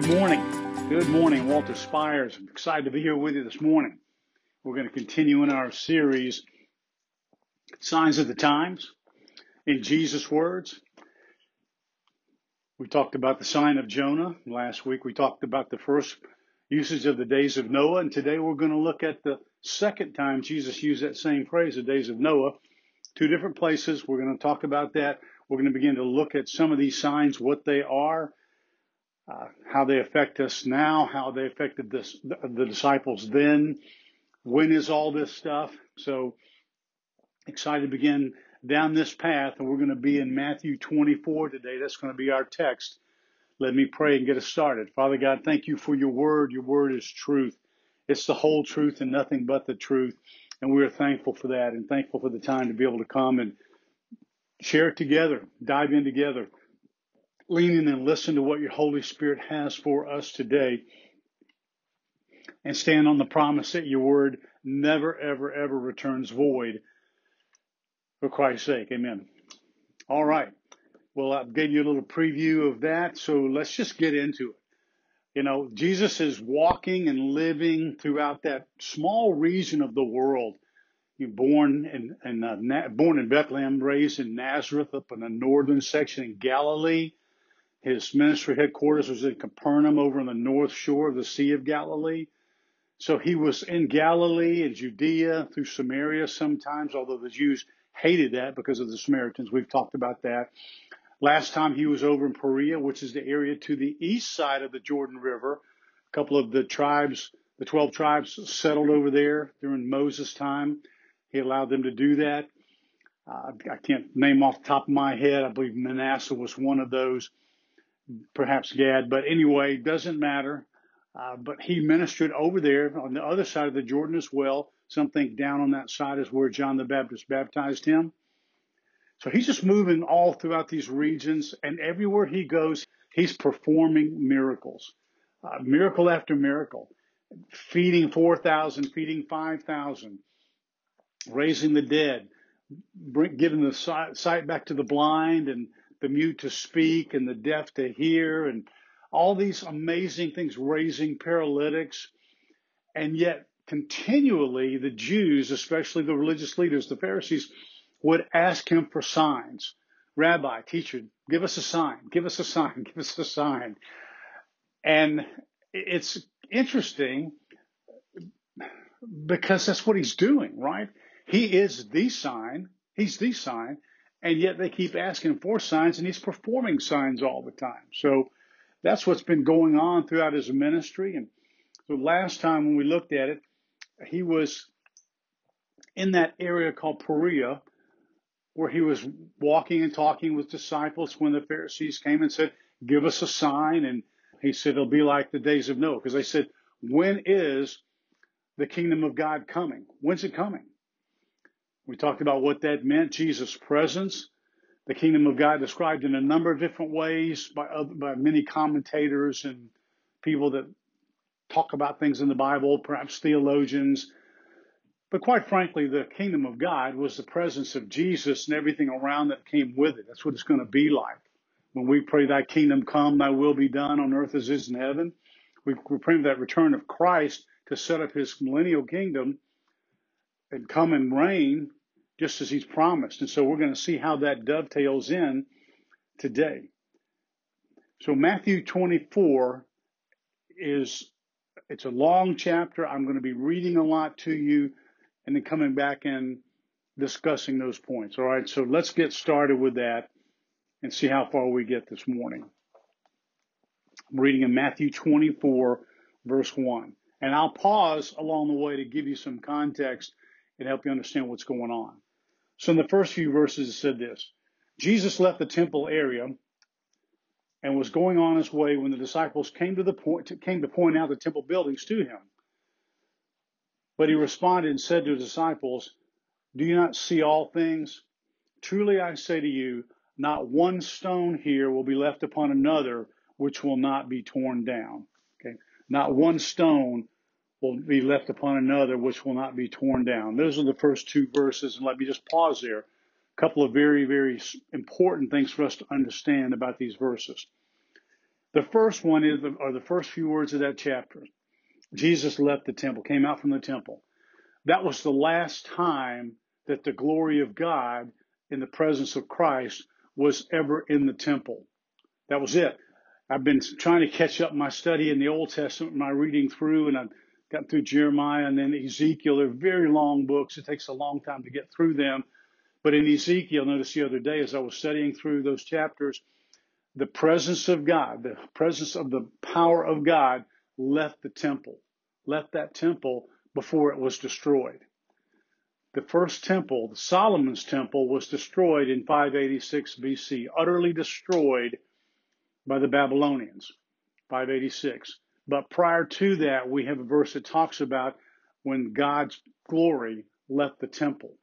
Good morning. Good morning, Walter Spires. I'm excited to be here with you this morning. We're going to continue in our series, Signs of the Times, in Jesus' words. We talked about the sign of Jonah last week. We talked about the first usage of the days of Noah, and today we're going to look at the second time Jesus used that same phrase, the days of Noah. Two different places. We're going to talk about that. We're going to begin to look at some of these signs, what they are, uh, how they affect us now, how they affected this, the, the disciples then. When is all this stuff? So excited to begin down this path, and we're going to be in Matthew 24 today. That's going to be our text. Let me pray and get us started. Father God, thank you for your word. Your word is truth. It's the whole truth and nothing but the truth. And we are thankful for that and thankful for the time to be able to come and share it together, dive in together lean in and listen to what your Holy Spirit has for us today and stand on the promise that your word never, ever, ever returns void for Christ's sake. Amen. All right. Well, I've given you a little preview of that, so let's just get into it. You know, Jesus is walking and living throughout that small region of the world. You're born in, in uh, born in Bethlehem, raised in Nazareth, up in the northern section in Galilee. His ministry headquarters was in Capernaum over on the north shore of the Sea of Galilee. So he was in Galilee and Judea through Samaria sometimes, although the Jews hated that because of the Samaritans. We've talked about that. Last time he was over in Perea, which is the area to the east side of the Jordan River. A couple of the tribes, the 12 tribes settled over there during Moses' time. He allowed them to do that. Uh, I can't name off the top of my head. I believe Manasseh was one of those perhaps Gad, but anyway, doesn't matter. Uh, but he ministered over there on the other side of the Jordan as well. Some think down on that side is where John the Baptist baptized him. So he's just moving all throughout these regions, and everywhere he goes, he's performing miracles, uh, miracle after miracle, feeding 4,000, feeding 5,000, raising the dead, bring, giving the sight back to the blind, and the mute to speak and the deaf to hear and all these amazing things, raising paralytics. And yet, continually, the Jews, especially the religious leaders, the Pharisees, would ask him for signs. Rabbi, teacher, give us a sign, give us a sign, give us a sign. And it's interesting because that's what he's doing, right? He is the sign. He's the sign and yet they keep asking for signs, and he's performing signs all the time. So that's what's been going on throughout his ministry. And the last time when we looked at it, he was in that area called Perea, where he was walking and talking with disciples when the Pharisees came and said, Give us a sign. And he said, It'll be like the days of Noah. Because they said, When is the kingdom of God coming? When's it coming? We talked about what that meant, Jesus' presence. The kingdom of God described in a number of different ways by, other, by many commentators and people that talk about things in the Bible, perhaps theologians. But quite frankly, the kingdom of God was the presence of Jesus and everything around that came with it. That's what it's going to be like. When we pray, Thy kingdom come, Thy will be done on earth as is in heaven, we, we pray for that return of Christ to set up His millennial kingdom and come and reign just as he's promised. And so we're going to see how that dovetails in today. So Matthew 24 is it's a long chapter. I'm going to be reading a lot to you and then coming back and discussing those points. All right. So let's get started with that and see how far we get this morning. I'm reading in Matthew 24 verse 1. And I'll pause along the way to give you some context and help you understand what's going on. So in the first few verses, it said this Jesus left the temple area and was going on his way when the disciples came to the point came to point out the temple buildings to him. But he responded and said to his disciples, Do you not see all things? Truly I say to you, not one stone here will be left upon another which will not be torn down. Okay? Not one stone will be left upon another which will not be torn down. Those are the first two verses, and let me just pause there. A couple of very, very important things for us to understand about these verses. The first one is, are the first few words of that chapter. Jesus left the temple, came out from the temple. That was the last time that the glory of God in the presence of Christ was ever in the temple. That was it. I've been trying to catch up my study in the Old Testament, my reading through, and I've gotten through Jeremiah and then Ezekiel. They're very long books. It takes a long time to get through them. But in Ezekiel, notice the other day as I was studying through those chapters, the presence of God, the presence of the power of God left the temple, left that temple before it was destroyed. The first temple, Solomon's temple, was destroyed in 586 BC, utterly destroyed by the Babylonians, 586. But prior to that, we have a verse that talks about when God's glory left the temple.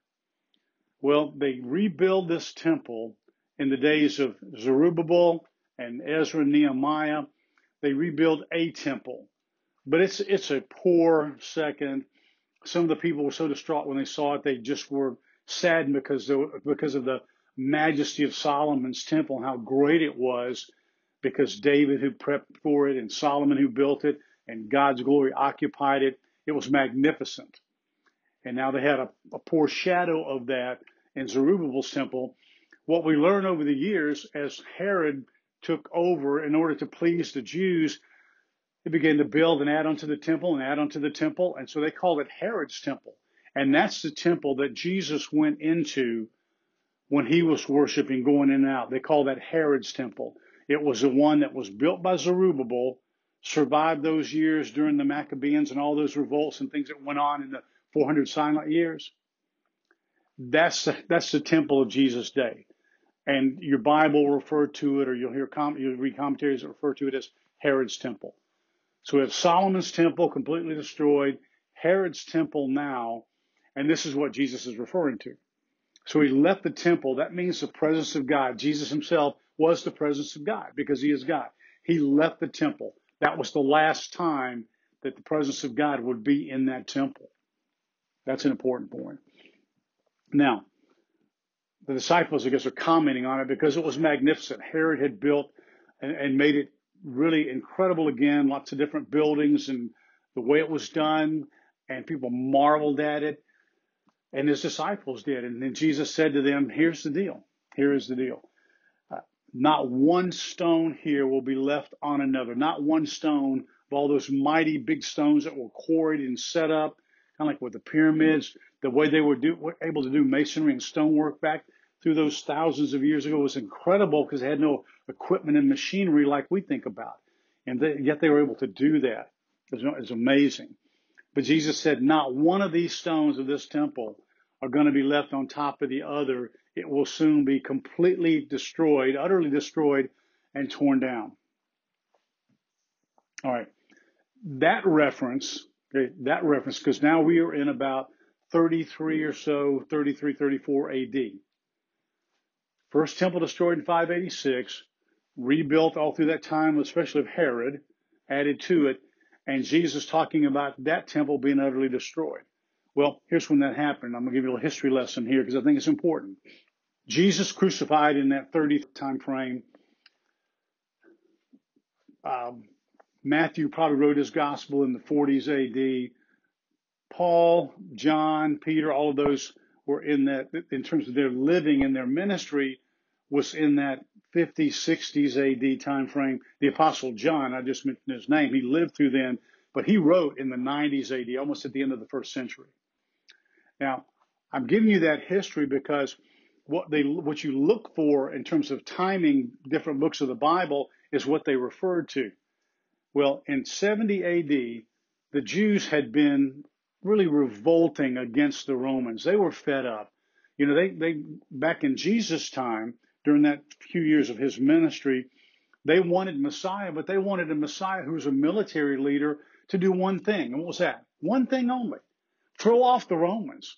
Well, they rebuild this temple in the days of Zerubbabel and Ezra and Nehemiah. They rebuild a temple, but it's it's a poor second. Some of the people were so distraught when they saw it, they just were saddened because because of the majesty of Solomon's temple, how great it was, because David who prepped for it and Solomon who built it and God's glory occupied it. It was magnificent. And now they had a, a poor shadow of that in Zerubbabel's temple. What we learn over the years as Herod took over in order to please the Jews, he began to build and add onto the temple and add onto the temple. And so they called it Herod's temple. And that's the temple that Jesus went into when he was worshiping, going in and out. They call that Herod's temple. It was the one that was built by Zerubbabel, survived those years during the Maccabees and all those revolts and things that went on in the 400 silent years. That's the, that's the temple of Jesus' day. And your Bible will refer to it, or you'll hear com- you'll read commentaries that refer to it as Herod's temple. So we have Solomon's temple completely destroyed, Herod's temple now, and this is what Jesus is referring to. So he left the temple. That means the presence of God. Jesus himself was the presence of God because he is God. He left the temple. That was the last time that the presence of God would be in that temple. That's an important point. Now, the disciples, I guess, are commenting on it because it was magnificent. Herod had built and, and made it really incredible again, lots of different buildings and the way it was done, and people marveled at it. And his disciples did. And then Jesus said to them, Here's the deal. Here is the deal. Not one stone here will be left on another. Not one stone of all those mighty big stones that were quarried and set up, kind of like with the pyramids, the way they were, do, were able to do masonry and stonework back through those thousands of years ago was incredible because they had no equipment and machinery like we think about. And they, yet they were able to do that. It's, it's amazing. But Jesus said, not one of these stones of this temple are going to be left on top of the other it will soon be completely destroyed, utterly destroyed, and torn down. All right. That reference, okay, that reference, because now we are in about 33 or so, 33, 34 AD. First temple destroyed in 586, rebuilt all through that time, especially of Herod, added to it, and Jesus talking about that temple being utterly destroyed. Well, here's when that happened. I'm going to give you a little history lesson here because I think it's important. Jesus crucified in that 30th time frame. Um, Matthew probably wrote his gospel in the 40s AD. Paul, John, Peter, all of those were in that, in terms of their living and their ministry, was in that 50s, 60s AD time frame. The Apostle John, I just mentioned his name, he lived through then, but he wrote in the 90s AD, almost at the end of the first century. Now, I'm giving you that history because what they what you look for in terms of timing different books of the Bible is what they referred to. Well, in 70 AD, the Jews had been really revolting against the Romans. They were fed up. You know, they they back in Jesus' time during that few years of his ministry, they wanted Messiah, but they wanted a Messiah who was a military leader to do one thing. And what was that? One thing only. Throw off the Romans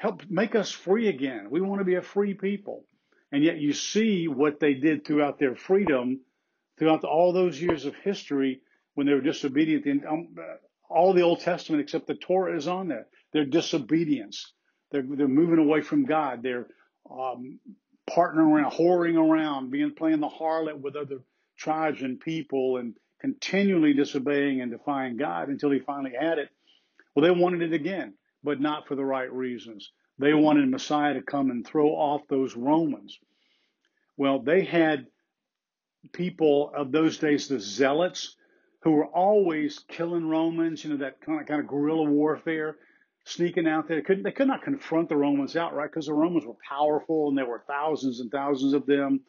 help make us free again. We want to be a free people. And yet you see what they did throughout their freedom, throughout all those years of history when they were disobedient. Um, all the Old Testament except the Torah is on there. Their disobedience. They're, they're moving away from God. They're um, partnering around, whoring around, being playing the harlot with other tribes and people and continually disobeying and defying God until he finally had it. Well, they wanted it again, but not for the right reasons. They wanted Messiah to come and throw off those Romans. Well, they had people of those days, the zealots, who were always killing Romans, you know, that kind of, kind of guerrilla warfare, sneaking out there. They could, they could not confront the Romans outright because the Romans were powerful and there were thousands and thousands of them.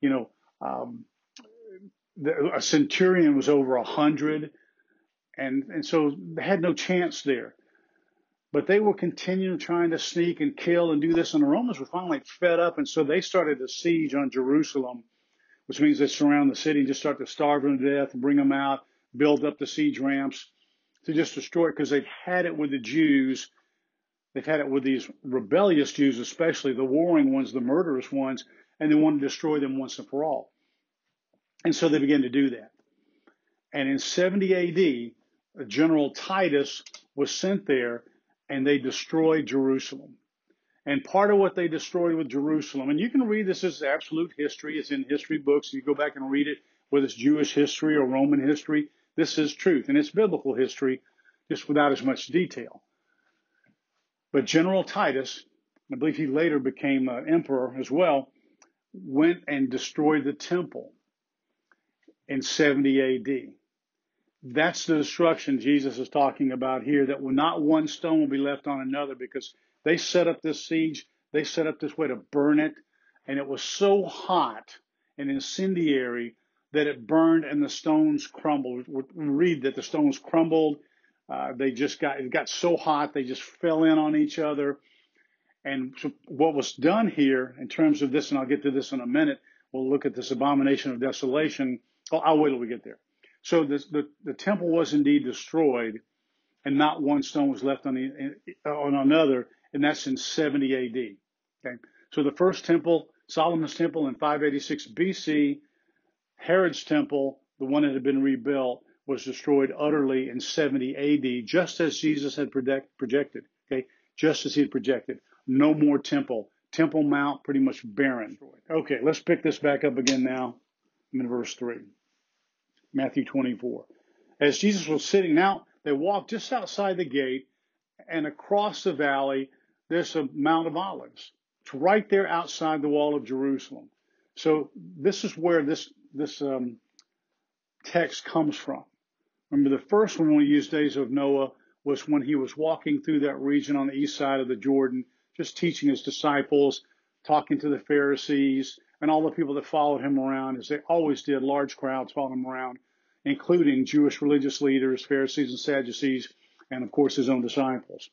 You know, um, the, a centurion was over a hundred, and and so they had no chance there. But they were continuing trying to sneak and kill and do this, and the Romans were finally fed up, and so they started a siege on Jerusalem, which means they surround the city and just start to starve them to death bring them out, build up the siege ramps to just destroy it because they've had it with the Jews. They've had it with these rebellious Jews, especially the warring ones, the murderous ones, and they want to destroy them once and for all. And so they began to do that. And in 70 AD, General Titus was sent there and they destroyed Jerusalem. And part of what they destroyed with Jerusalem, and you can read this as absolute history, it's in history books. You go back and read it, whether it's Jewish history or Roman history. This is truth, and it's biblical history, just without as much detail. But General Titus, I believe he later became uh, emperor as well, went and destroyed the temple in 70 AD. That's the destruction Jesus is talking about here, that not one stone will be left on another because they set up this siege, they set up this way to burn it, and it was so hot and incendiary that it burned and the stones crumbled. We read that the stones crumbled. Uh, they just got it got so hot they just fell in on each other. And so what was done here in terms of this, and I'll get to this in a minute. We'll look at this abomination of desolation Oh, I'll wait till we get there. So the, the, the temple was indeed destroyed, and not one stone was left on, the, on another, and that's in 70 AD. Okay, so the first temple, Solomon's temple in 586 BC, Herod's temple, the one that had been rebuilt, was destroyed utterly in 70 AD, just as Jesus had project, projected. Okay, just as he had projected. No more temple. Temple Mount pretty much barren. Okay, let's pick this back up again now. I'm in verse 3. Matthew 24. As Jesus was sitting, now they walked just outside the gate, and across the valley, there's a Mount of Olives. It's right there outside the wall of Jerusalem. So this is where this this um, text comes from. Remember, the first one we used days of Noah was when he was walking through that region on the east side of the Jordan, just teaching his disciples, talking to the Pharisees, and all the people that followed him around, as they always did, large crowds following him around, including Jewish religious leaders, Pharisees and Sadducees, and of course his own disciples.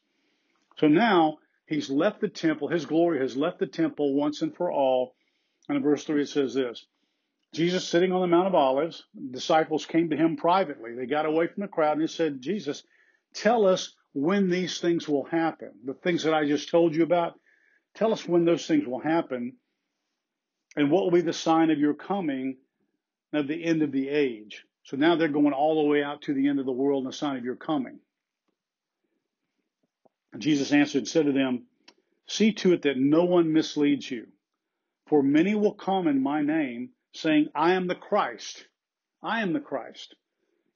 So now he's left the temple, his glory has left the temple once and for all. And in verse 3 it says this Jesus sitting on the Mount of Olives, disciples came to him privately. They got away from the crowd and they said, Jesus, tell us when these things will happen. The things that I just told you about, tell us when those things will happen and what will be the sign of your coming of the end of the age? So now they're going all the way out to the end of the world and the sign of your coming. And Jesus answered and said to them, See to it that no one misleads you. For many will come in my name, saying, I am the Christ. I am the Christ.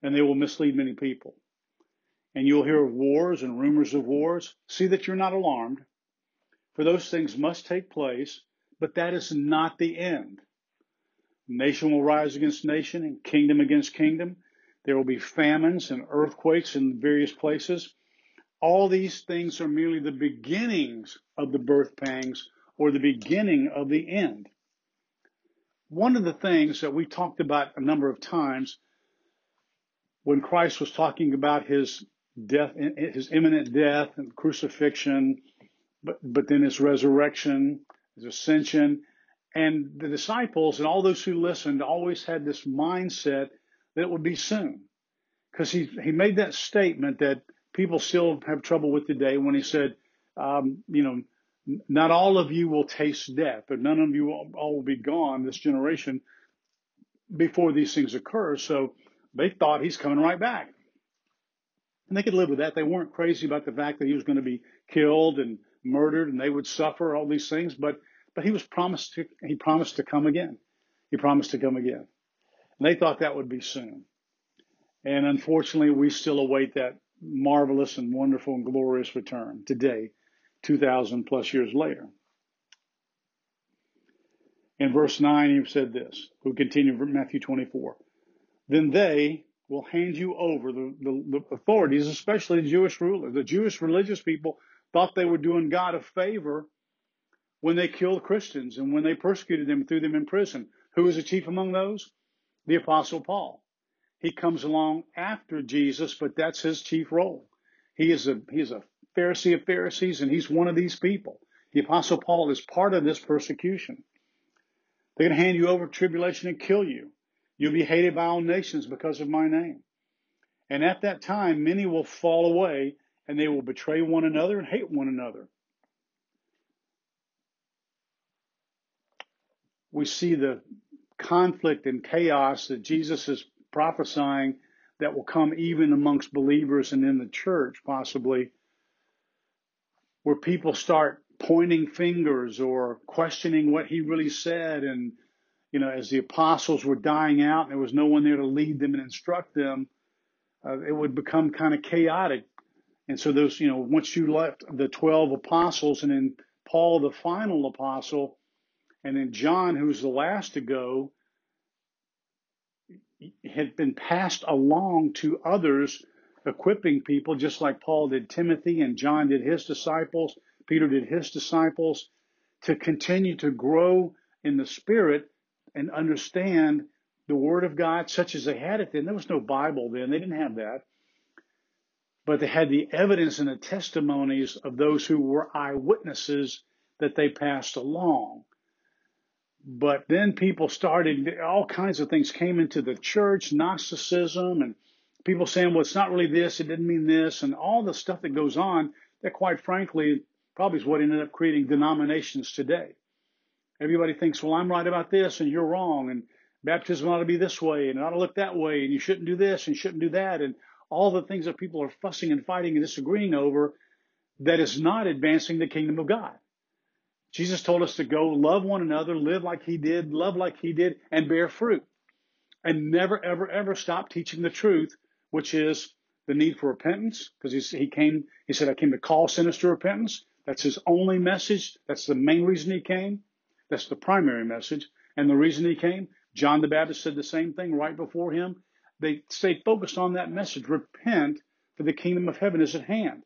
And they will mislead many people. And you'll hear of wars and rumors of wars. See that you're not alarmed. For those things must take place, but that is not the end. Nation will rise against nation and kingdom against kingdom. There will be famines and earthquakes in various places. All these things are merely the beginnings of the birth pangs or the beginning of the end. One of the things that we talked about a number of times when Christ was talking about his death, his imminent death and crucifixion, but, but then his resurrection his ascension. And the disciples and all those who listened always had this mindset that it would be soon. Because he, he made that statement that people still have trouble with today when he said, um, you know, not all of you will taste death, but none of you all, all will be gone, this generation, before these things occur. So they thought he's coming right back. And they could live with that. They weren't crazy about the fact that he was going to be killed and murdered and they would suffer all these things, but but he was promised to he promised to come again. He promised to come again. And they thought that would be soon. And unfortunately, we still await that marvelous and wonderful and glorious return today, 2,000 plus years later. In verse 9, he said this. We continue from Matthew 24. Then they will hand you over, the, the, the authorities, especially the Jewish rulers. The Jewish religious people thought they were doing God a favor when they killed Christians and when they persecuted them, threw them in prison. Who was the chief among those? The Apostle Paul. He comes along after Jesus, but that's his chief role. He is a he is a Pharisee of Pharisees, and he's one of these people. The Apostle Paul is part of this persecution. They're going to hand you over to tribulation and kill you. You'll be hated by all nations because of my name. And at that time, many will fall away and they will betray one another and hate one another. We see the conflict and chaos that Jesus is prophesying that will come even amongst believers and in the church, possibly, where people start pointing fingers or questioning what he really said and you know, as the apostles were dying out and there was no one there to lead them and instruct them, uh, it would become kind of chaotic. And so those, you know, once you left the 12 apostles and then Paul, the final apostle, and then John, who's the last to go, had been passed along to others, equipping people just like Paul did Timothy and John did his disciples, Peter did his disciples, to continue to grow in the Spirit and understand the Word of God such as they had it then. There was no Bible then, they didn't have that. But they had the evidence and the testimonies of those who were eyewitnesses that they passed along. But then people started, all kinds of things came into the church, Gnosticism, and people saying, well, it's not really this, it didn't mean this, and all the stuff that goes on that, quite frankly, probably is what ended up creating denominations today. Everybody thinks, well, I'm right about this and you're wrong, and baptism ought to be this way and it ought to look that way, and you shouldn't do this and shouldn't do that, and all the things that people are fussing and fighting and disagreeing over that is not advancing the kingdom of God. Jesus told us to go love one another, live like he did, love like he did, and bear fruit. And never, ever, ever stop teaching the truth, which is the need for repentance, because he came, he said, I came to call sinners to repentance. That's his only message. That's the main reason he came. That's the primary message. And the reason he came, John the Baptist said the same thing right before him. They stay focused on that message. Repent, for the kingdom of heaven is at hand.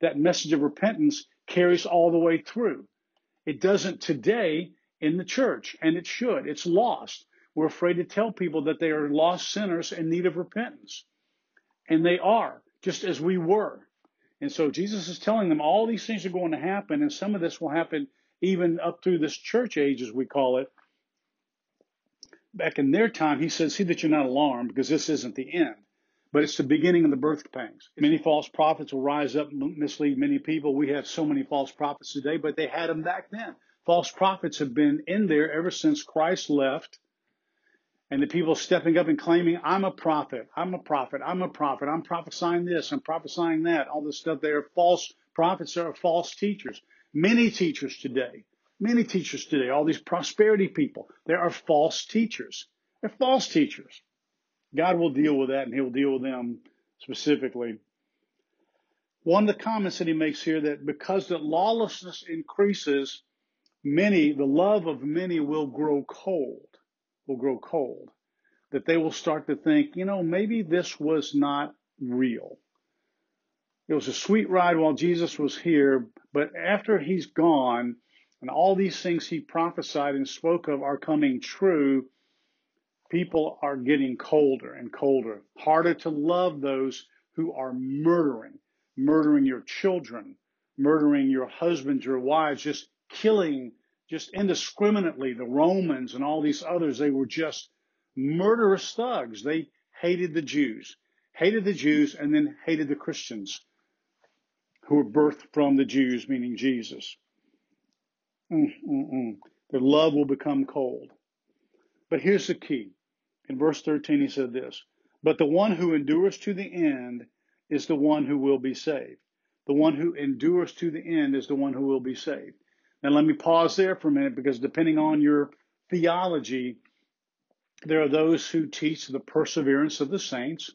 That message of repentance carries all the way through. It doesn't today in the church, and it should. It's lost. We're afraid to tell people that they are lost sinners in need of repentance. And they are, just as we were. And so Jesus is telling them all these things are going to happen, and some of this will happen even up through this church age, as we call it, back in their time, he said, see that you're not alarmed because this isn't the end, but it's the beginning of the birth pangs. Many false prophets will rise up and mislead many people. We have so many false prophets today, but they had them back then. False prophets have been in there ever since Christ left. And the people stepping up and claiming, I'm a prophet, I'm a prophet, I'm a prophet, I'm prophesying this, I'm prophesying that, all this stuff. They are false prophets, they are false teachers. Many teachers today, many teachers today, all these prosperity people, there are false teachers. They're false teachers. God will deal with that and he'll deal with them specifically. One of the comments that he makes here that because the lawlessness increases, many, the love of many will grow cold, will grow cold. That they will start to think, you know, maybe this was not real. It was a sweet ride while Jesus was here, but after he's gone, and all these things he prophesied and spoke of are coming true, people are getting colder and colder, harder to love those who are murdering, murdering your children, murdering your husbands, your wives, just killing just indiscriminately the Romans and all these others. They were just murderous thugs. They hated the Jews, hated the Jews, and then hated the Christians who were birthed from the Jews, meaning Jesus. Mm-mm-mm. Their love will become cold. But here's the key. In verse 13, he said this But the one who endures to the end is the one who will be saved. The one who endures to the end is the one who will be saved. Now, let me pause there for a minute because depending on your theology, There are those who teach the perseverance of the saints,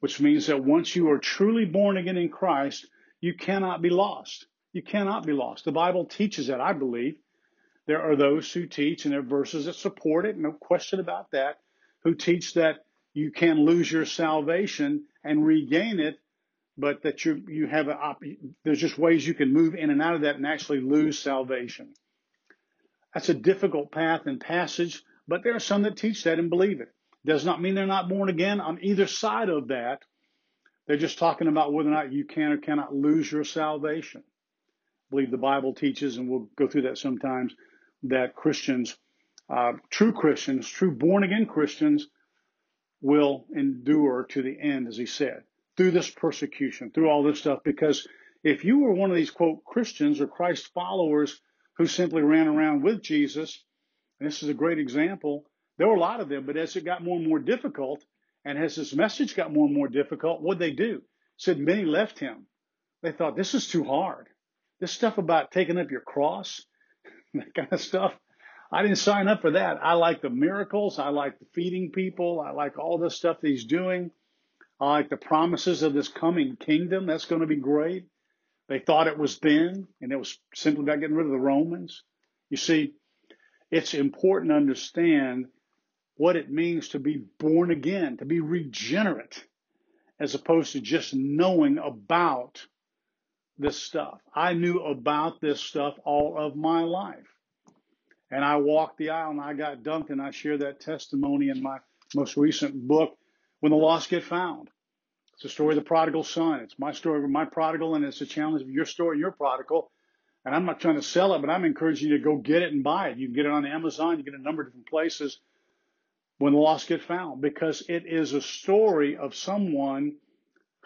which means that once you are truly born again in Christ, you cannot be lost. You cannot be lost. The Bible teaches that, I believe. There are those who teach, and there are verses that support it, no question about that, who teach that you can lose your salvation and regain it, but that you you have a, there's just ways you can move in and out of that and actually lose salvation. That's a difficult path and passage, but there are some that teach that and believe it. Does not mean they're not born again on either side of that. They're just talking about whether or not you can or cannot lose your salvation. Believe the Bible teaches, and we'll go through that sometimes, that Christians, uh, true Christians, true born again Christians, will endure to the end, as he said, through this persecution, through all this stuff. Because if you were one of these, quote, Christians or Christ followers who simply ran around with Jesus, and this is a great example, there were a lot of them, but as it got more and more difficult, and as his message got more and more difficult, what they do? Said many left him. They thought, this is too hard. This stuff about taking up your cross, that kind of stuff. I didn't sign up for that. I like the miracles. I like the feeding people. I like all this stuff that he's doing. I like the promises of this coming kingdom. That's going to be great. They thought it was then, and it was simply about getting rid of the Romans. You see, it's important to understand what it means to be born again, to be regenerate, as opposed to just knowing about this stuff. I knew about this stuff all of my life. And I walked the aisle and I got dunked, and I share that testimony in my most recent book, When the Lost Get Found. It's the story of the prodigal son. It's my story of my prodigal, and it's a challenge of your story, and your prodigal. And I'm not trying to sell it, but I'm encouraging you to go get it and buy it. You can get it on Amazon, you can get it a number of different places when the lost get found because it is a story of someone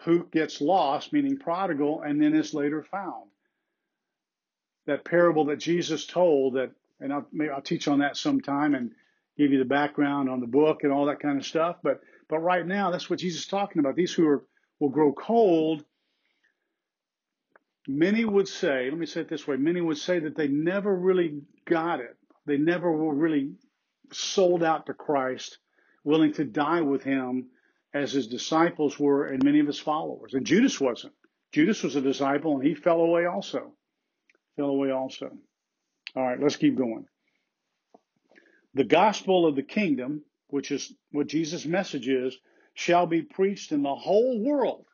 who gets lost, meaning prodigal, and then is later found. That parable that Jesus told that, and I'll, maybe I'll teach on that sometime and give you the background on the book and all that kind of stuff. But, but right now, that's what Jesus is talking about. These who are, will grow cold Many would say, let me say it this way, many would say that they never really got it. They never were really sold out to Christ, willing to die with him as his disciples were and many of his followers. And Judas wasn't. Judas was a disciple and he fell away also. Fell away also. All right, let's keep going. The gospel of the kingdom, which is what Jesus' message is, shall be preached in the whole world.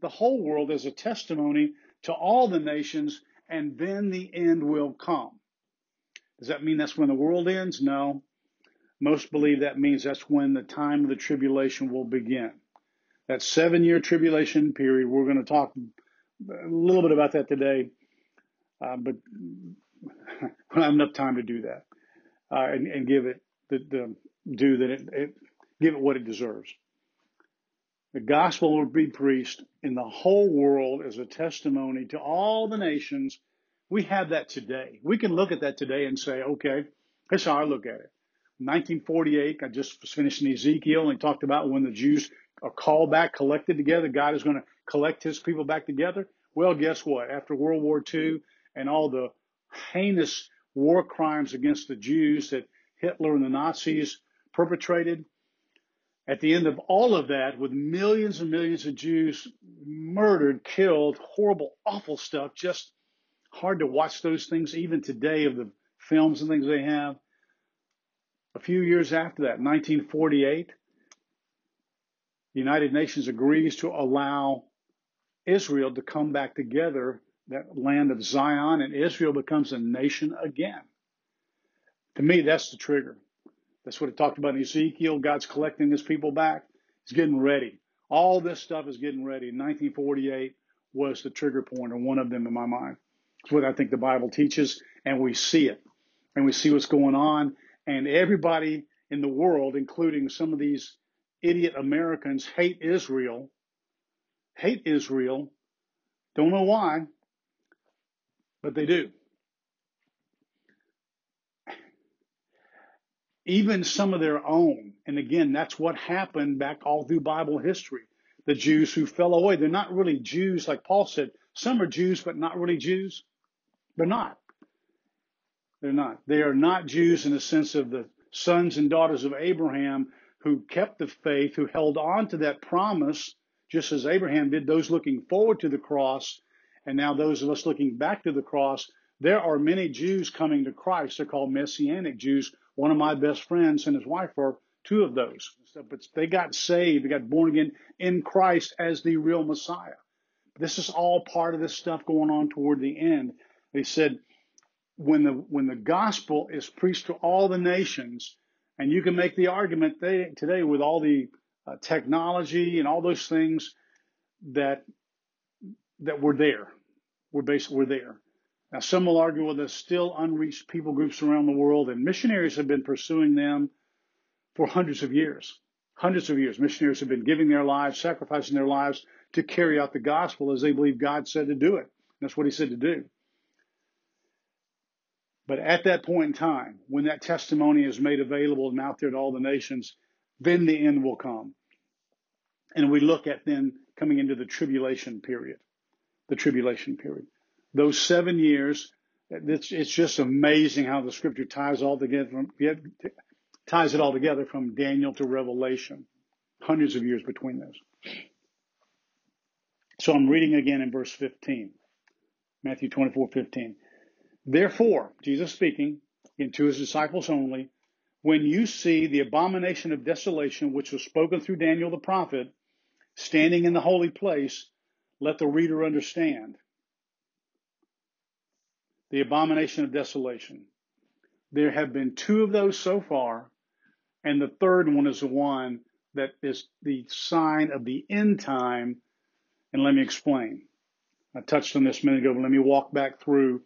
The whole world as a testimony to all the nations, and then the end will come. Does that mean that's when the world ends? No. Most believe that means that's when the time of the tribulation will begin. That seven year tribulation period, we're going to talk a little bit about that today, uh, but we don't have enough time to do that uh, and, and, give it the, the due that it, it, give it what it deserves. The gospel will be preached in the whole world as a testimony to all the nations. We have that today. We can look at that today and say, okay, here's how I look at it. 1948, I just was finishing Ezekiel and talked about when the Jews are called back, collected together, God is going to collect his people back together. Well, guess what? After World War II and all the heinous war crimes against the Jews that Hitler and the Nazis perpetrated, at the end of all of that, with millions and millions of Jews murdered, killed, horrible, awful stuff, just hard to watch those things even today of the films and things they have. A few years after that, 1948, the United Nations agrees to allow Israel to come back together, that land of Zion, and Israel becomes a nation again. To me, that's the trigger. That's what it talked about in Ezekiel. God's collecting his people back. He's getting ready. All this stuff is getting ready. 1948 was the trigger point, or one of them in my mind. It's what I think the Bible teaches, and we see it. And we see what's going on. And everybody in the world, including some of these idiot Americans, hate Israel. Hate Israel. Don't know why, but they do. even some of their own. And again, that's what happened back all through Bible history. The Jews who fell away, they're not really Jews, like Paul said. Some are Jews, but not really Jews. They're not. They're not. They are not Jews in the sense of the sons and daughters of Abraham who kept the faith, who held on to that promise, just as Abraham did, those looking forward to the cross, and now those of us looking back to the cross, there are many Jews coming to Christ. They're called Messianic Jews. One of my best friends and his wife are two of those. But they got saved, they got born again in Christ as the real Messiah. This is all part of this stuff going on toward the end. They said when the when the gospel is preached to all the nations, and you can make the argument they, today with all the uh, technology and all those things that that we're there. We're basically we're there. Now some will argue well there's still unreached people groups around the world, and missionaries have been pursuing them for hundreds of years. Hundreds of years. Missionaries have been giving their lives, sacrificing their lives to carry out the gospel as they believe God said to do it. That's what he said to do. But at that point in time, when that testimony is made available and out there to all the nations, then the end will come. And we look at then coming into the tribulation period. The tribulation period. Those seven years, it's, it's just amazing how the scripture ties all together ties it all together from Daniel to Revelation. Hundreds of years between those. So I'm reading again in verse 15. Matthew 24, 15. Therefore, Jesus speaking, and to his disciples only, when you see the abomination of desolation, which was spoken through Daniel the prophet, standing in the holy place, let the reader understand. The abomination of desolation. There have been two of those so far, and the third one is the one that is the sign of the end time. And let me explain. I touched on this a minute ago, but let me walk back through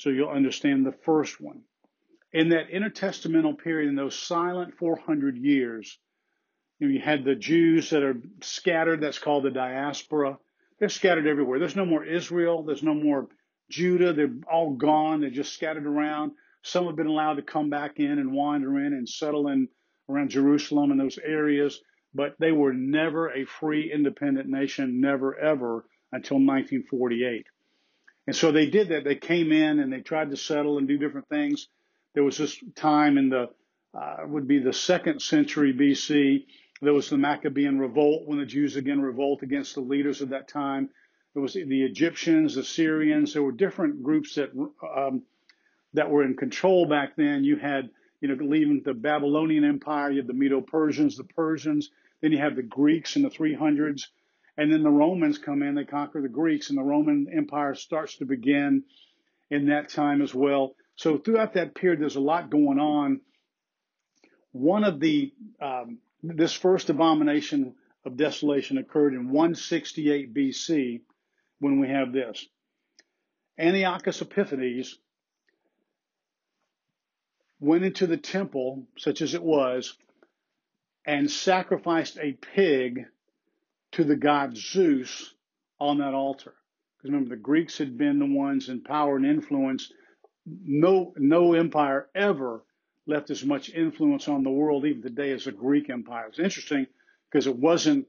so you'll understand the first one. In that intertestamental period, in those silent 400 years, you, know, you had the Jews that are scattered, that's called the diaspora. They're scattered everywhere. There's no more Israel, there's no more Judah, they're all gone, they're just scattered around. Some have been allowed to come back in and wander in and settle in around Jerusalem and those areas, but they were never a free, independent nation, never ever until 1948. And so they did that. They came in and they tried to settle and do different things. There was this time in the, uh, would be the second century BC. There was the Maccabean revolt when the Jews again revolt against the leaders of that time. There was the Egyptians, the Syrians. There were different groups that, um, that were in control back then. You had, you know, leaving the Babylonian Empire, you had the Medo-Persians, the Persians. Then you have the Greeks in the 300s. And then the Romans come in, they conquer the Greeks, and the Roman Empire starts to begin in that time as well. So throughout that period, there's a lot going on. One of the, um, this first abomination of desolation occurred in 168 BC when we have this. Antiochus Epiphanes went into the temple, such as it was, and sacrificed a pig to the god Zeus on that altar. Because remember, the Greeks had been the ones in power and influence. No, no empire ever left as much influence on the world, even today, as the Greek Empire. It's interesting because it wasn't,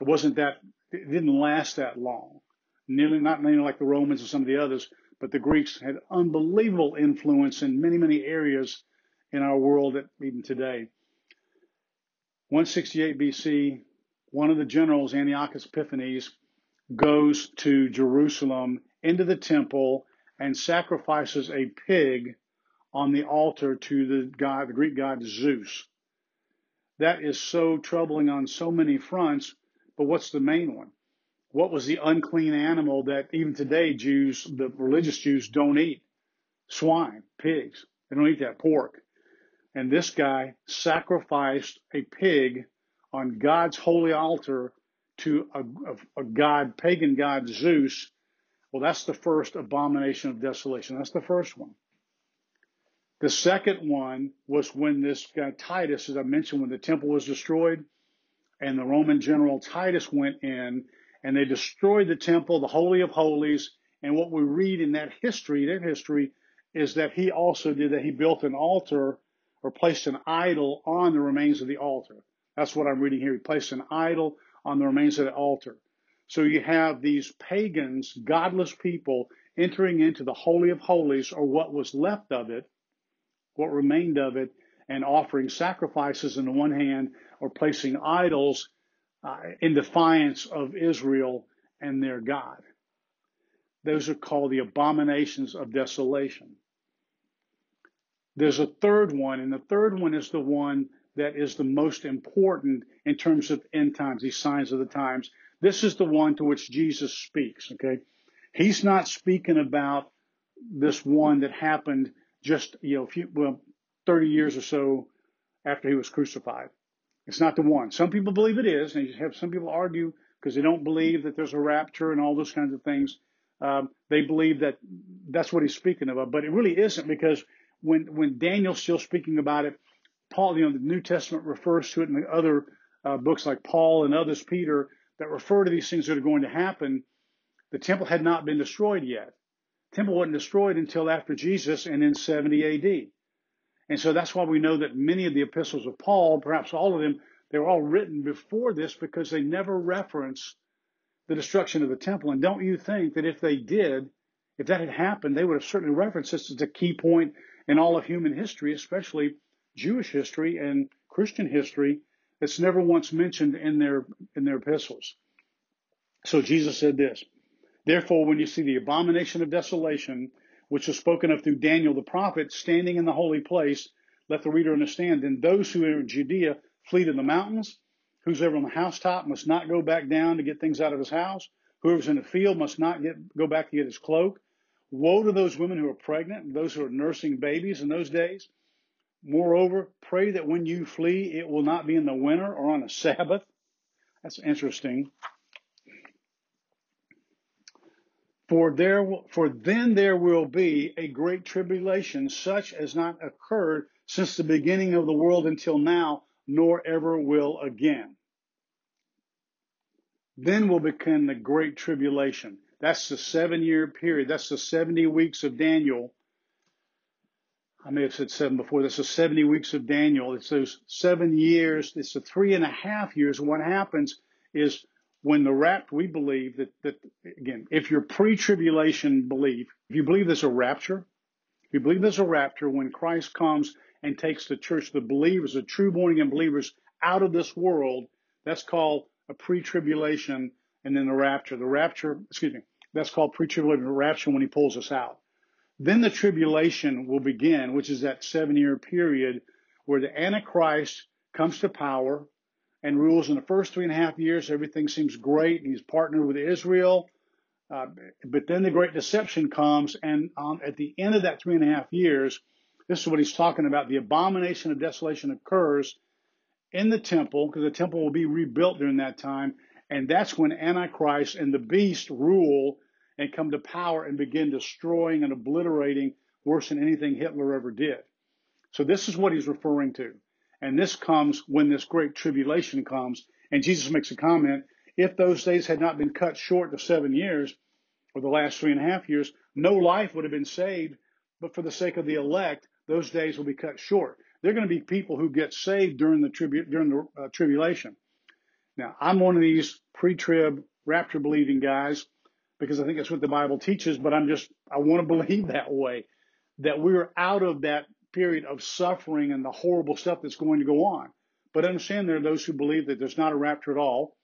it wasn't that, it didn't last that long. Nearly, not nearly like the Romans and some of the others, but the Greeks had unbelievable influence in many, many areas in our world, even today. 168 BC, one of the generals, Antiochus Epiphanes, goes to Jerusalem into the temple and sacrifices a pig on the altar to the god, the Greek god Zeus. That is so troubling on so many fronts, but what's the main one? What was the unclean animal that even today Jews, the religious Jews, don't eat? Swine, pigs. They don't eat that pork. And this guy sacrificed a pig on God's holy altar to a, a, god, pagan god Zeus, well, that's the first abomination of desolation. That's the first one. The second one was when this guy Titus, as I mentioned, when the temple was destroyed, and the Roman general Titus went in and they destroyed the temple, the Holy of Holies. And what we read in that history, that history, is that he also did that. He built an altar or placed an idol on the remains of the altar. That's what I'm reading here. He placed an idol on the remains of the altar. So you have these pagans, godless people entering into the Holy of Holies or what was left of it, what remained of it, and offering sacrifices in the one hand or placing idols uh, in defiance of Israel and their God. Those are called the abominations of desolation. There's a third one, and the third one is the one that is the most important in terms of end times, these signs of the times. This is the one to which Jesus speaks, okay? He's not speaking about this one that happened just, you know, few, well, 30 years or so after he was crucified. It's not the one. Some people believe it is, and you have some people argue because they don't believe that there's a rapture and all those kinds of things. Um, they believe that that's what he's speaking about, but it really isn't because when when Daniel's still speaking about it, Paul, you know, the New Testament refers to it in the other uh, books like Paul and others, Peter, that refer to these things that are going to happen. The temple had not been destroyed yet. The temple wasn't destroyed until after Jesus and in 70 AD. And so that's why we know that many of the epistles of Paul, perhaps all of them, they were all written before this because they never reference the destruction of the temple. And don't you think that if they did, if that had happened, they would have certainly referenced this as a key point in all of human history, especially Jewish history and Christian history, that's never once mentioned in their in their epistles. So Jesus said this. Therefore, when you see the abomination of desolation, which was spoken of through Daniel the prophet, standing in the holy place, let the reader understand. Then those who are in Judea flee to the mountains. Whosoever on the housetop must not go back down to get things out of his house. Whoever's in the field must not get, go back to get his cloak. Woe to those women who are pregnant and those who are nursing babies in those days. Moreover, pray that when you flee, it will not be in the winter or on a Sabbath. That's interesting. For there, for then there will be a great tribulation, such as not occurred since the beginning of the world until now, nor ever will again. Then will begin the great tribulation. That's the seven year period. That's the 70 weeks of Daniel. I may have said seven before. That's the 70 weeks of Daniel. It's those seven years. It's the three and a half years. What happens is when the rapture, we believe that, that again, if you're pre-tribulation belief, if you believe there's a rapture, if you believe there's a rapture when Christ comes and takes the church, the believers, the true born again believers out of this world, that's called a pre-tribulation and then the rapture. The rapture, excuse me, that's called pre-tribulation rapture when he pulls us out. Then the tribulation will begin, which is that seven year period where the Antichrist comes to power and rules in the first three and a half years. Everything seems great. He's partnered with Israel. Uh, but then the great deception comes, and um, at the end of that three and a half years, this is what he's talking about. The abomination of desolation occurs in the temple, because the temple will be rebuilt during that time. And that's when Antichrist and the beast rule and come to power and begin destroying and obliterating worse than anything Hitler ever did. So this is what he's referring to. And this comes when this great tribulation comes. And Jesus makes a comment if those days had not been cut short to seven years, or the last three and a half years, no life would have been saved. But for the sake of the elect, those days will be cut short. There are going to be people who get saved during the, tribu- during the uh, tribulation. Now, I'm one of these pre-trib, rapture believing guys because I think that's what the Bible teaches, but I'm just, I want to believe that way, that we're out of that period of suffering and the horrible stuff that's going to go on. But understand there are those who believe that there's not a rapture at all.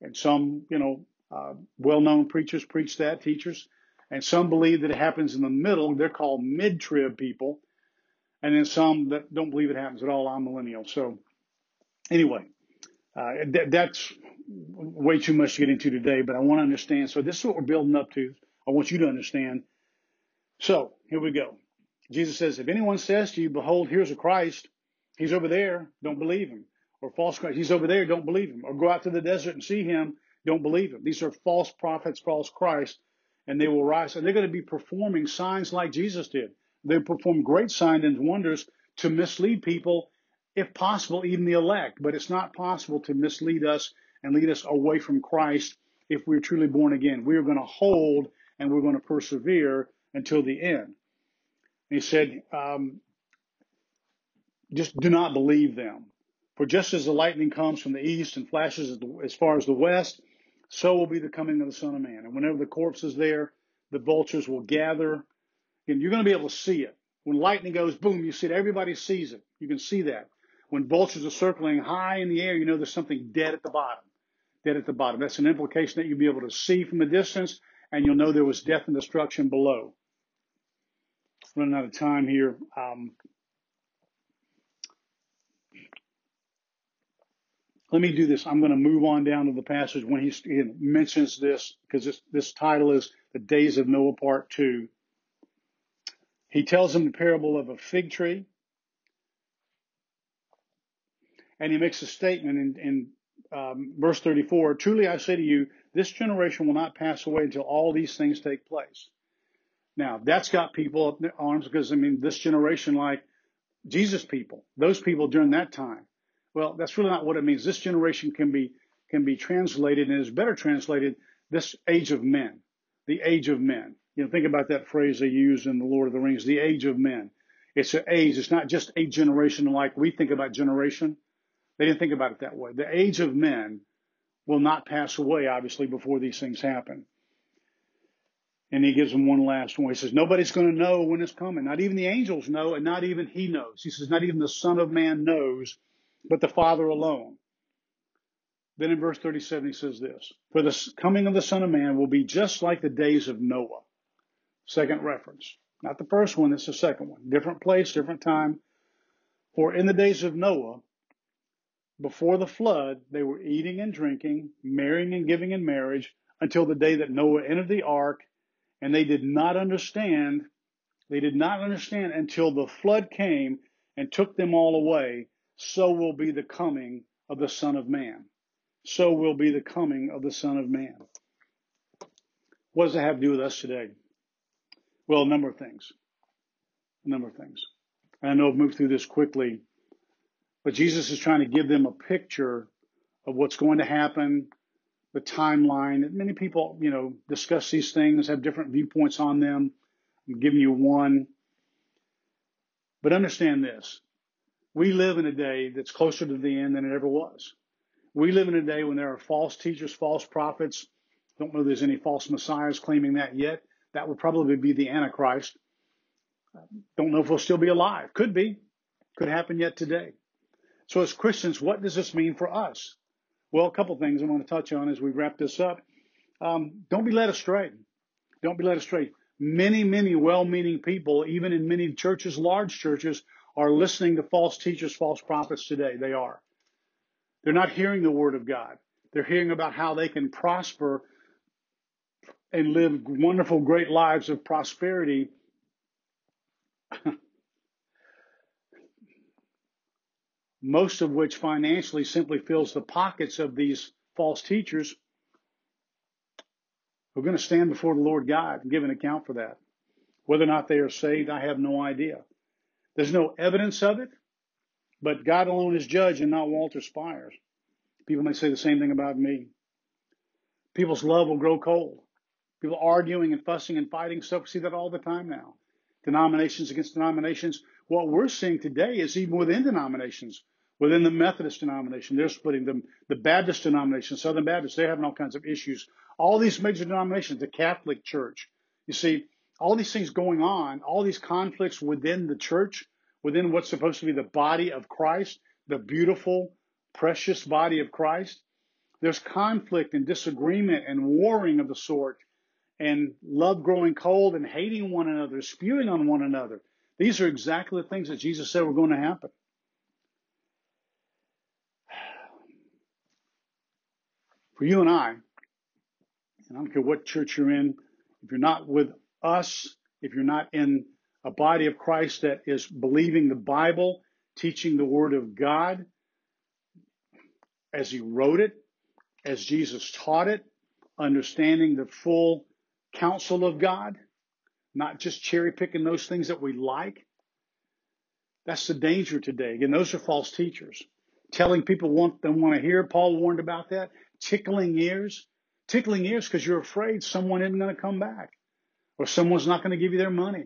And some, you know, uh, well-known preachers preach that, teachers. And some believe that it happens in the middle. They're called mid-trib people. And then some that don't believe it happens at all. I'm millennial. So anyway, uh, that, that's way too much to get into today, but I want to understand. So this is what we're building up to. I want you to understand. So here we go. Jesus says, if anyone says to you, behold, here's a Christ, he's over there, don't believe him. Or false Christ, he's over there, don't believe him. Or go out to the desert and see him, don't believe him. These are false prophets, false Christ, and they will rise. And they're going to be performing signs like Jesus did. They perform great signs and wonders to mislead people, if possible, even the elect. But it's not possible to mislead us and lead us away from Christ if we're truly born again. We are going to hold and we're going to persevere until the end. And he said, um, just do not believe them. For just as the lightning comes from the east and flashes as far as the west, so will be the coming of the Son of Man. And whenever the corpse is there, the vultures will gather. And you're going to be able to see it. When lightning goes boom, you see it. Everybody sees it. You can see that. When vultures are circling high in the air, you know there's something dead at the bottom. Dead at the bottom. That's an implication that you'll be able to see from a distance, and you'll know there was death and destruction below. Running out of time here. Um, let me do this. I'm going to move on down to the passage when he, mentions this because this, this title is The Days of Noah Part 2. He tells them the parable of a fig tree. And he makes a statement in, in um, verse 34 Truly I say to you, this generation will not pass away until all these things take place. Now, that's got people up in their arms because, I mean, this generation, like Jesus people, those people during that time, well, that's really not what it means. This generation can be can be translated and is better translated this age of men, the age of men. You know, think about that phrase they use in the Lord of the Rings, the age of men. It's an age. It's not just a generation like we think about generation. They didn't think about it that way. The age of men will not pass away, obviously, before these things happen. And he gives them one last one. He says, Nobody's going to know when it's coming. Not even the angels know, and not even he knows. He says, Not even the Son of Man knows but the Father alone. Then in verse 37, he says this For the coming of the Son of Man will be just like the days of Noah. Second reference. Not the first one, it's the second one. Different place, different time. For in the days of Noah, before the flood, they were eating and drinking, marrying and giving in marriage, until the day that Noah entered the ark, and they did not understand. They did not understand until the flood came and took them all away so will be the coming of the Son of Man. So will be the coming of the Son of Man. What does that have to do with us today? Well, a number of things. A number of things. I know I've moved through this quickly, but Jesus is trying to give them a picture of what's going to happen, the timeline. Many people, you know, discuss these things, have different viewpoints on them. I'm giving you one. But understand this we live in a day that's closer to the end than it ever was. We live in a day when there are false teachers, false prophets. Don't know if there's any false messiahs claiming that yet. That would probably be the Antichrist. Don't know if we'll still be alive. Could be. Could happen yet today. So as Christians, what does this mean for us? Well, a couple things I want to touch on as we wrap this up. Um, don't be led astray. Don't be led astray. Many, many well-meaning people, even in many churches, large churches, are listening to false teachers, false prophets today. They are. They're not hearing the word of God. They're hearing about how they can prosper and live wonderful, great lives of prosperity. Most of which financially simply fills the pockets of these false teachers who are going to stand before the Lord God and give an account for that. Whether or not they are saved, I have no idea. There's no evidence of it, but God alone is judge and not Walter Spires. People may say the same thing about me. People's love will grow cold. People arguing and fussing and fighting stuff. We see that all the time now. Denominations against denominations. What we're seeing today is even within denominations, within the Methodist denomination, they're splitting them. The Baptist denomination, Southern Baptist, they're having all kinds of issues. All these major denominations, the Catholic Church. You see, all these things going on, all these conflicts within the church, within what's supposed to be the body of Christ, the beautiful, precious body of Christ. There's conflict and disagreement and warring of the sort, and love growing cold and hating one another, spewing on one another. These are exactly the things that Jesus said were going to happen. For you and I, and I don't care what church you're in, if you're not with us, if you're not in a body of Christ that is believing the Bible, teaching the Word of God as He wrote it, as Jesus taught it, understanding the full counsel of God, not just cherry picking those things that we like. That's the danger today. Again, those are false teachers. Telling people what they want to hear. Paul warned about that. Tickling ears. Tickling ears because you're afraid someone isn't going to come back or someone's not going to give you their money.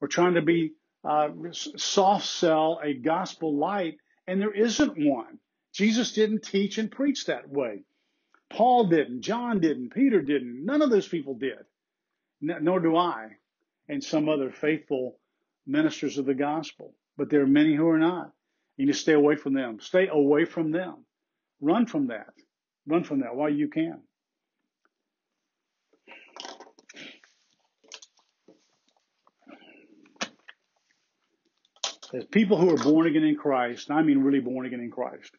Or trying to be uh, soft sell a gospel light, and there isn't one. Jesus didn't teach and preach that way. Paul didn't. John didn't. Peter didn't. None of those people did. Nor do I. And some other faithful ministers of the gospel, but there are many who are not. You need to stay away from them. Stay away from them. Run from that. Run from that while you can. As people who are born again in Christ, I mean really born again in Christ,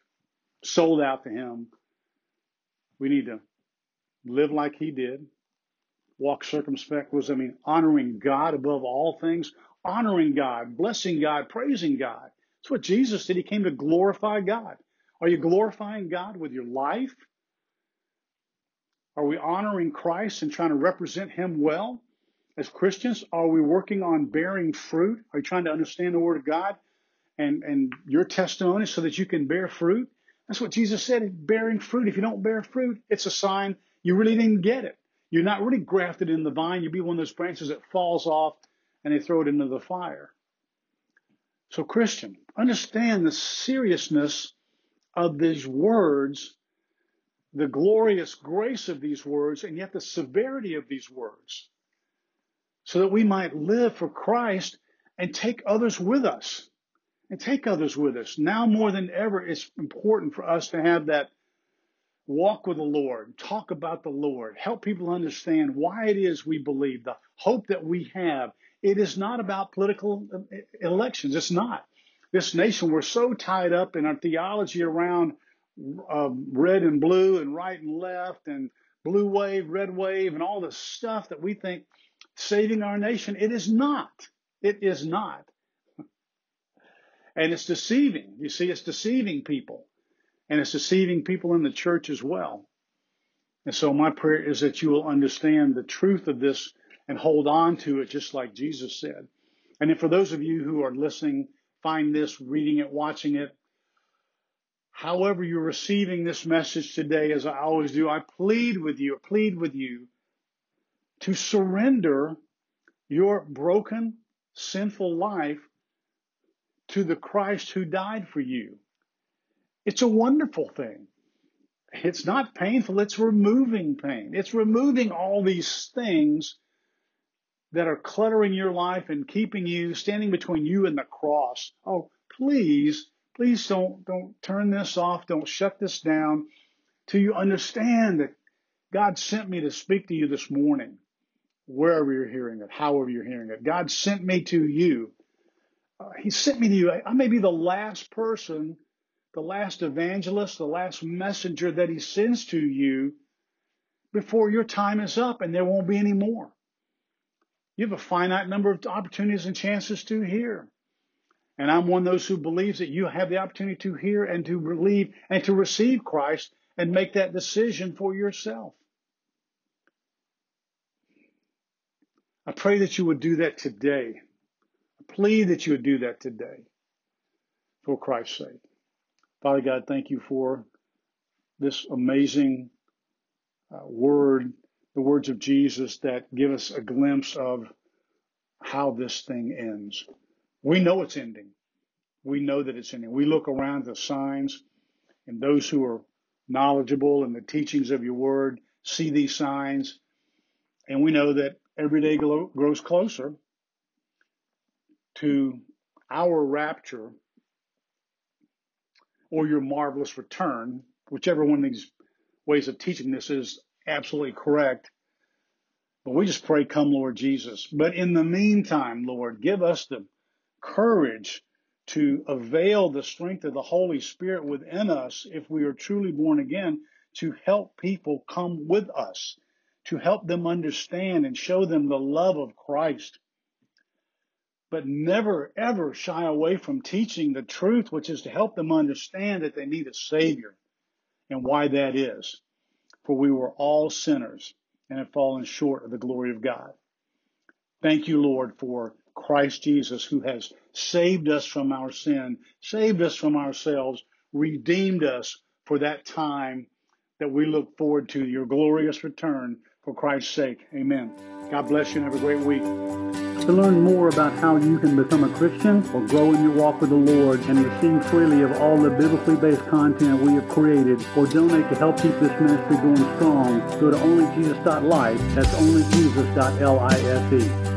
sold out to Him, we need to live like He did, walk circumspect was, I mean, honoring God above all things, honoring God, blessing God, praising God. That's what Jesus did. He came to glorify God. Are you glorifying God with your life? Are we honoring Christ and trying to represent Him well? As Christians, are we working on bearing fruit? Are you trying to understand the Word of God and, and your testimony so that you can bear fruit? That's what Jesus said, bearing fruit. If you don't bear fruit, it's a sign you really didn't get it. You're not really grafted in the vine. You'll be one of those branches that falls off and they throw it into the fire. So, Christian, understand the seriousness of these words, the glorious grace of these words, and yet the severity of these words, so that we might live for Christ and take others with us. And take others with us. Now more than ever, it's important for us to have that walk with the Lord, talk about the Lord, help people understand why it is we believe, the hope that we have. It is not about political uh, elections. It's not. This nation, we're so tied up in our theology around uh, red and blue and right and left and blue wave, red wave, and all the stuff that we think saving our nation. It is not. It is not. And it's deceiving. You see, it's deceiving people and it's deceiving people in the church as well. And so my prayer is that you will understand the truth of this and hold on to it just like Jesus said. And then for those of you who are listening, find this, reading it, watching it, however you're receiving this message today, as I always do, I plead with you, plead with you to surrender your broken, sinful life to the Christ who died for you. It's a wonderful thing. It's not painful, it's removing pain. It's removing all these things that are cluttering your life and keeping you standing between you and the cross. Oh, please, please don't don't turn this off, don't shut this down till you understand that God sent me to speak to you this morning, wherever you're hearing it, however you're hearing it. God sent me to you. Uh, he sent me to you. I may be the last person the last evangelist, the last messenger that he sends to you before your time is up and there won't be any more. You have a finite number of opportunities and chances to hear. And I'm one of those who believes that you have the opportunity to hear and to believe and to receive Christ and make that decision for yourself. I pray that you would do that today. I plead that you would do that today for Christ's sake. Father God, thank you for this amazing uh, word, the words of Jesus that give us a glimpse of how this thing ends. We know it's ending. We know that it's ending. We look around the signs, and those who are knowledgeable in the teachings of your word see these signs, and we know that every day grows closer to our rapture or your marvelous return, whichever one of these ways of teaching this is absolutely correct. But we just pray, come, Lord Jesus. But in the meantime, Lord, give us the courage to avail the strength of the Holy Spirit within us if we are truly born again to help people come with us, to help them understand and show them the love of Christ but never ever shy away from teaching the truth, which is to help them understand that they need a Savior and why that is. For we were all sinners and have fallen short of the glory of God. Thank you, Lord, for Christ Jesus, who has saved us from our sin, saved us from ourselves, redeemed us for that time that we look forward to your glorious return for Christ's sake. Amen. God bless you and have a great week. To learn more about how you can become a Christian or grow in your walk with the Lord and receive freely of all the biblically based content we have created or donate to help keep this ministry going strong, go to onlyjesus.life. That's onlyjesus.life.